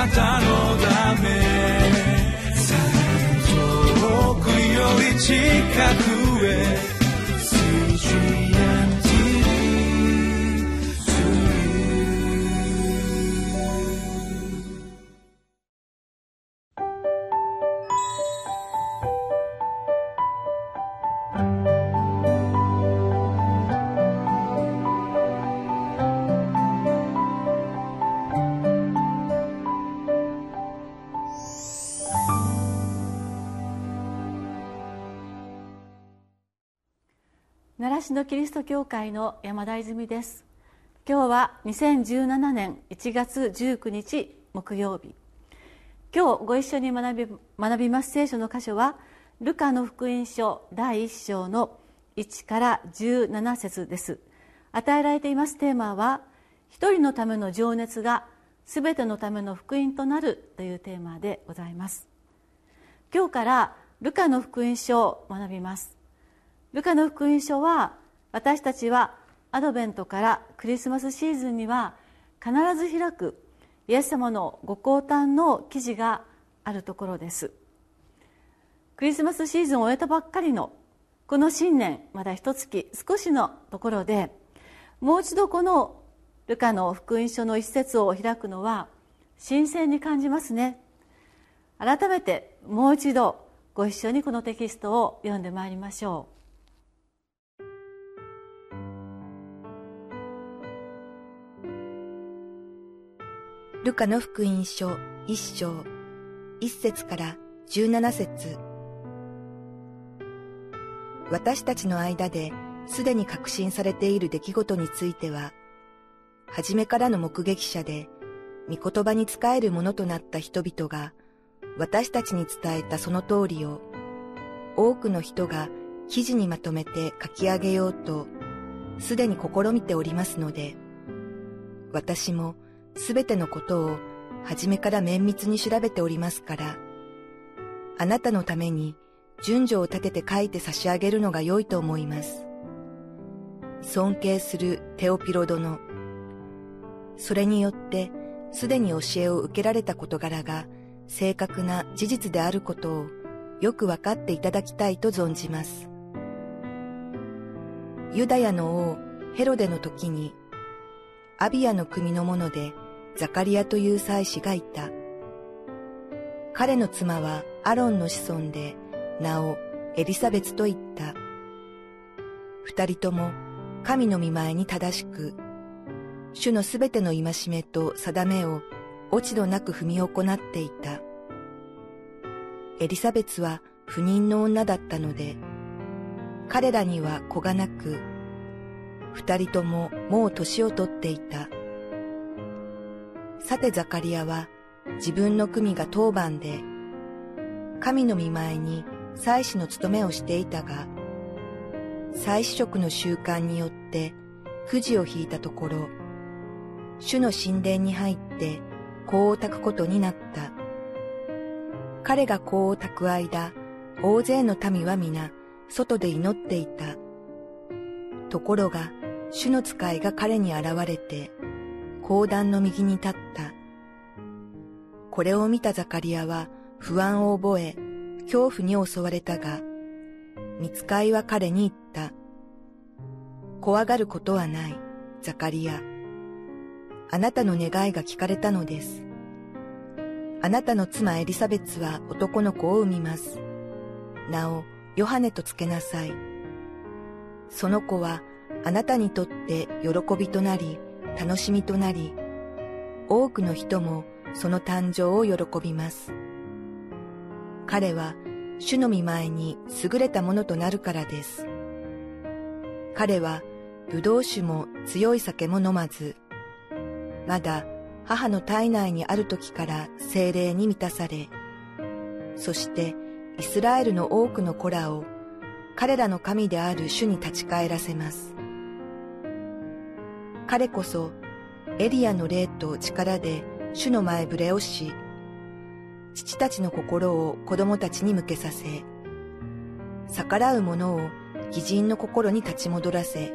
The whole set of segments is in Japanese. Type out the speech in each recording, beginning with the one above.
なたのため。遠くより近く。習志野キリスト教会の山田泉です。今日は2017年1月19日木曜日。今日ご一緒に学び学びます聖書の箇所はルカの福音書第1章の1から17節です。与えられていますテーマは一人のための情熱がすべてのための福音となるというテーマでございます。今日からルカの福音書を学びます。ルカの福音書は私たちはアドベントからクリスマスシーズンには必ず開くイエス様のご降誕の記事があるところです。クリスマスシーズンを終えたばっかりのこの新年まだ一月少しのところでもう一度このルカの福音書の一節を開くのは新鮮に感じますね。改めてもう一度ご一緒にこのテキストを読んでまいりましょう。ルカの福音書一章。一節から十七節。私たちの間ですでに確信されている出来事については、初めからの目撃者で、御言葉に仕えるものとなった人々が、私たちに伝えたその通りを、多くの人が記事にまとめて書き上げようと、すでに試みておりますので、私もすべてのことを初めから綿密に調べておりますから、あなたのために順序を立てて書いて差し上げるのが良いと思います。尊敬するテオピロ殿。それによってすでに教えを受けられた事柄が正確な事実であることをよくわかっていただきたいと存じます。ユダヤの王ヘロデの時にアビアの国の者でザカリアという祭司がいた。彼の妻はアロンの子孫で名をエリザベツと言った。二人とも神の見前に正しく、主のすべての戒めと定めを落ち度なく踏み行っていた。エリザベツは不妊の女だったので、彼らには子がなく、二人とももう年をとっていた。さてザカリアは自分の組が当番で、神の見前に祭司の務めをしていたが、祭司職の習慣によってくじを引いたところ、主の神殿に入って香を焚くことになった。彼が香を焚く間、大勢の民は皆外で祈っていた。ところが、主の使いが彼に現れて、講談の右に立った。これを見たザカリアは不安を覚え、恐怖に襲われたが、見つかいは彼に言った。怖がることはない、ザカリア。あなたの願いが聞かれたのです。あなたの妻エリザベツは男の子を産みます。名をヨハネとつけなさい。その子はあなたにとって喜びとなり、楽しみとなり、多くの人もその誕生を喜びます。彼は主の見前に優れたものとなるからです。彼は葡萄酒も強い酒も飲まず、まだ母の体内にある時から精霊に満たされ、そしてイスラエルの多くの子らを彼らの神である主に立ち返らせます。彼こそエリアの霊と力で主の前触れをし、父たちの心を子供たちに向けさせ、逆らう者を偽人の心に立ち戻らせ、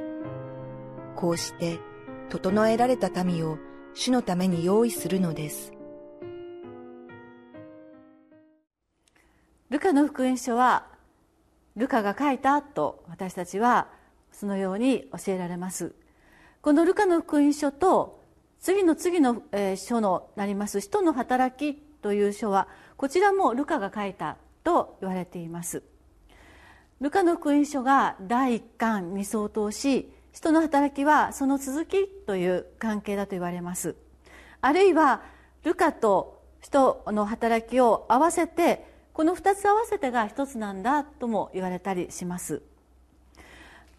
こうして整えられた民を主のために用意するのです。ルカの福音書はルカが書いたと私たちはそのように教えられますこのルカの福音書と次の次の書のなります「使徒の働き」という書はこちらもルカが書いたと言われています。ルカの福音書が第一巻に相当し使徒の働きはその続きという関係だと言われます。あるいはルカと使徒の働きを合わせてこの2つ合わせてが一つなんだとも言われたりします。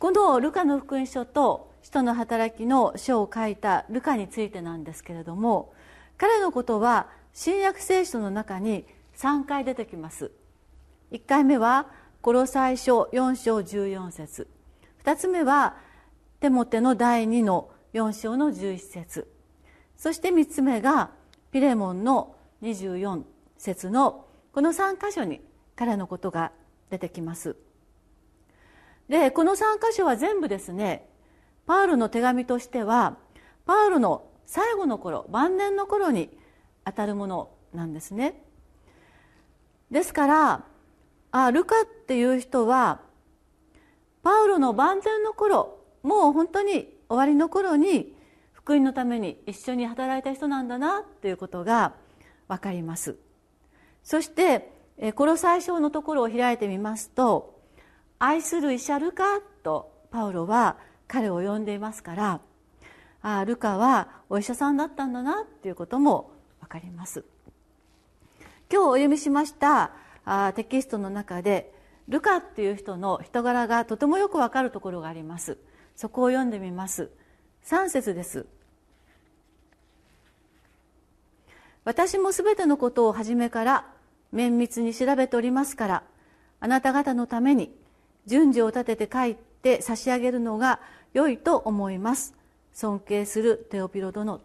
このルカの福音書と使徒の働きの書を書いたルカについてなんですけれども彼のことは新約聖書の中に3回出てきます。1回目はコロサイ書4章14節。2つ目はテモテの第2の4章の11節。そして3つ目がピレモンの24節のこの3箇所に彼のことが出てきます。でこの3箇所は全部ですねパウロの手紙としてはパウロの最後の頃晩年の頃にあたるものなんですね。ですからあルカっていう人はパウロの晩年の頃もう本当に終わりの頃に福音のために一緒に働いた人なんだなということが分かります。そしてこの最初のところを開いてみますと「愛する医者ルカ」とパウロは彼を呼んでいますからああルカはお医者さんだったんだなということも分かります。今日お読みしましたあテキストの中でルカっていう人の人柄がとてもよくわかるところがあります。そこを読んでみます。3節です。私もすべてのことを初めから綿密に調べておりますからあなた方のために順序を立てて書いて差し上げるのが良いと思います。尊敬するテオピロ殿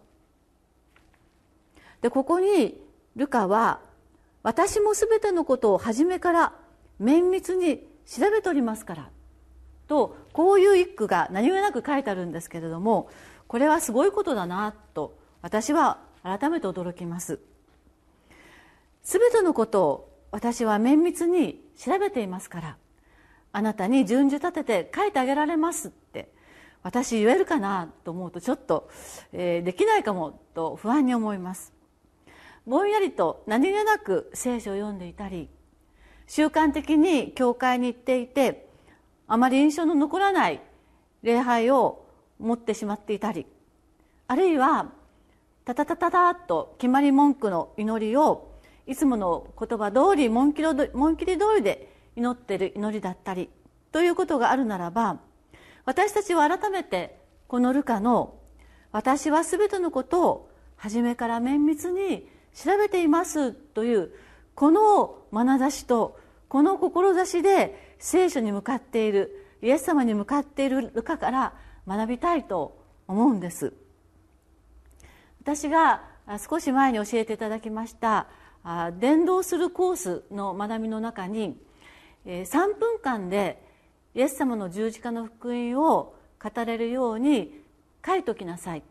でここにルカは私もすべてのことを初めから綿密に調べておりますからとこういう一句が何気なく書いてあるんですけれどもこれはすごいことだなと私は改めて驚きます。すべてのことを私は綿密に調べていますからあなたに順序立てて書いてあげられますって私言えるかなと思うとちょっと、えー、できないかもと不安に思います。ぼんやりと何気なく聖書を読んでいたり習慣的に教会に行っていてあまり印象の残らない礼拝を持ってしまっていたりあるいはタタタタタッと決まり文句の祈りをいつもの言葉通り紋切り紋切り通りで祈っている祈りだったりということがあるならば私たちは改めてこのルカの「私は全てのことを初めから綿密に調べていますというこの眼差しとこの志で聖書に向かっているイエス様に向かっているルカから学びたいと思うんです。私が少し前に教えていただきました伝道するコースの学びの中に3分間でイエス様の十字架の福音を語れるように書いておきなさい。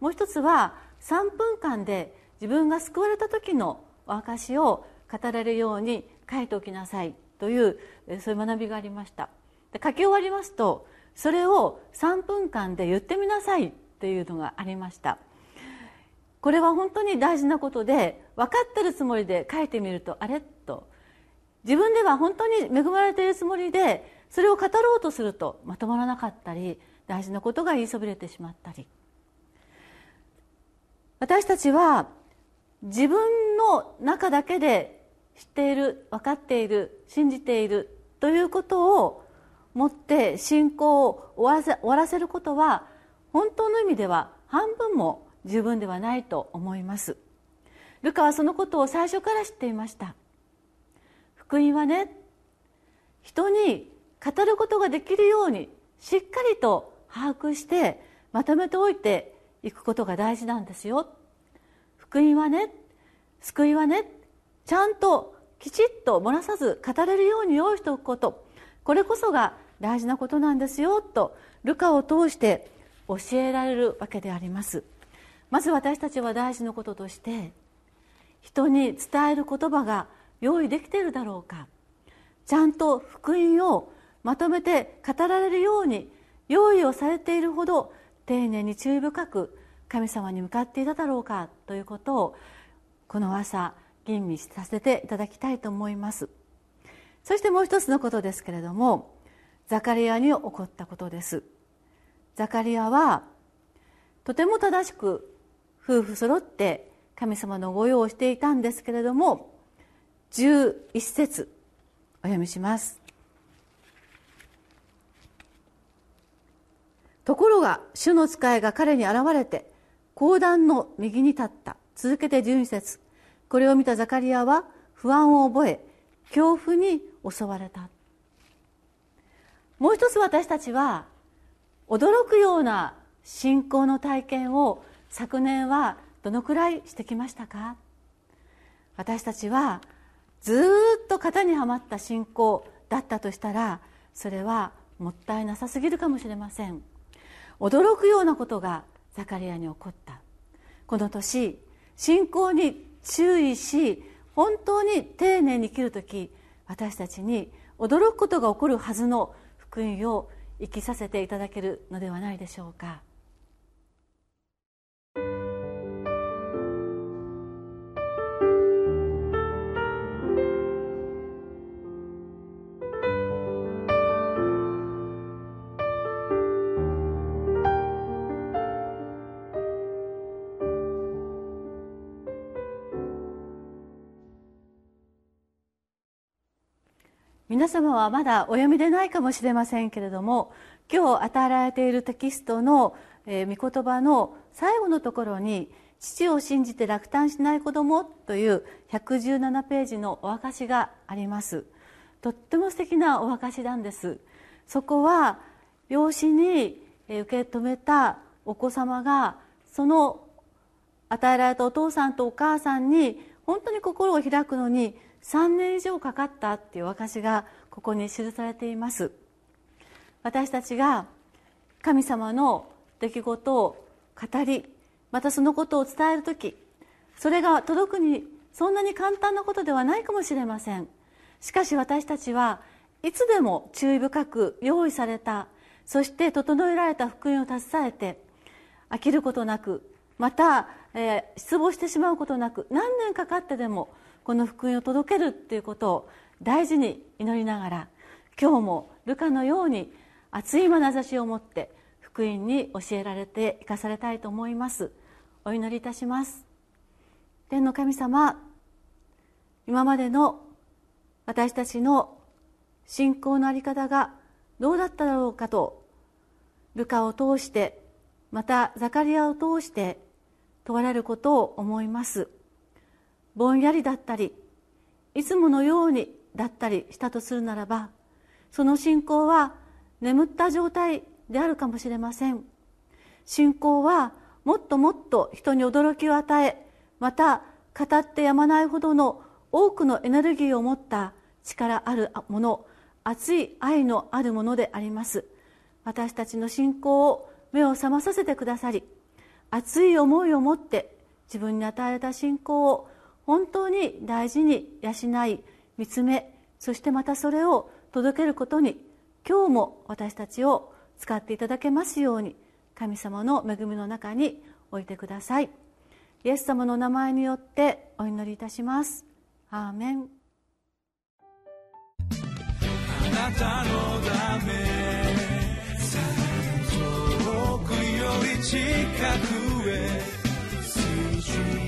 もう一つは3分間で自分が救われた時のお証を語れるように書いておきなさい。というそういう学びがありました。で書き終わりますとそれを3分間で言ってみなさい。っていうのがありました。これは本当に大事なことで分かってるつもりで書いてみるとあれ？と。自分では本当に恵まれているつもりでそれを語ろうとするとまとまらなかったり大事なことが言いそびれてしまったり。私たちは自分の中だけで知っている分かっている信じているということをもって信仰を終わらせることは本当の意味では半分も十分ではないと思います。ルカはそのことを最初から知っていました。福音はね人に語ることができるようにしっかりと把握してまとめておいていくことが大事なんですよ。福音はね救いはねちゃんときちっと漏らさず語れるように用意しておくこと。これこそが大事なことなんですよとルカを通して教えられるわけであります。まず私たちは大事なこととして人に伝える言葉が用意できているだろうか。ちゃんと福音をまとめて語られるように用意をされているほど丁寧に注意深く神様に向かっていただろうかということをこの朝吟味させていただきたいと思います。そしてもう一つのことですけれどもザカリアに起こったことです。ザカリアはとても正しく夫婦揃って神様の御用をしていたんですけれども11節お読みします。ところが主の使いが彼に現れて講談の右に立った。続けて12節。これを見たザカリアは不安を覚え恐怖に襲われた。もう一つ私たちは驚くような信仰の体験を昨年はどのくらいしてきましたか？私たちはずっと型にはまった信仰だったとしたらそれはもったいなさすぎるかもしれません。驚くようなことがザカリアに起こった。この年信仰に注意し本当に丁寧に生きる時私たちに驚くことが起こるはずの福音を生きさせていただけるのではないでしょうか。皆様はまだお読みでないかもしれませんけれども今日与えられているテキストの、えー、御言葉の最後のところに「父を信じて落胆しない子供という117ページのお証があります。とっても素敵なお証なんです。そこは養子に受け止めたお子様がその与えられたお父さんとお母さんに本当に心を開くのに3年以上かかったっていう証がここに記されています。私たちが神様の出来事を語りまたそのことを伝える時それが届くにそんなに簡単なことではないかもしれません。しかし私たちはいつでも注意深く用意されたそして整えられた福音を携えて飽きることなくまた、えー、失望してしまうことなく何年かかってでもこの福音を届けるっていうことを大事に祈りながら今日もルカのように熱い眼差しを持って福音に教えられて生かされたいと思います。お祈りいたします。天の神様今までの私たちの信仰の在り方がどうだっただろうかとルカを通してまたザカリアを通して問われることを思います。ぼんやりだったりいつものようにだったりしたとするならばその信仰は眠った状態であるかもしれません。信仰はもっともっと人に驚きを与えまた語ってやまないほどの多くのエネルギーを持った力あるもの熱い愛のあるものであります。私たちの信仰を目を覚まさせてくださり熱い思いを持って自分に与えた信仰を本当に大事に養い見つめそしてまたそれを届けることに今日も私たちを使っていただけますように神様の恵みの中に置いてください。イエス様の名前によってお祈りいたします。アーメン。あなたのため遠くより近くへ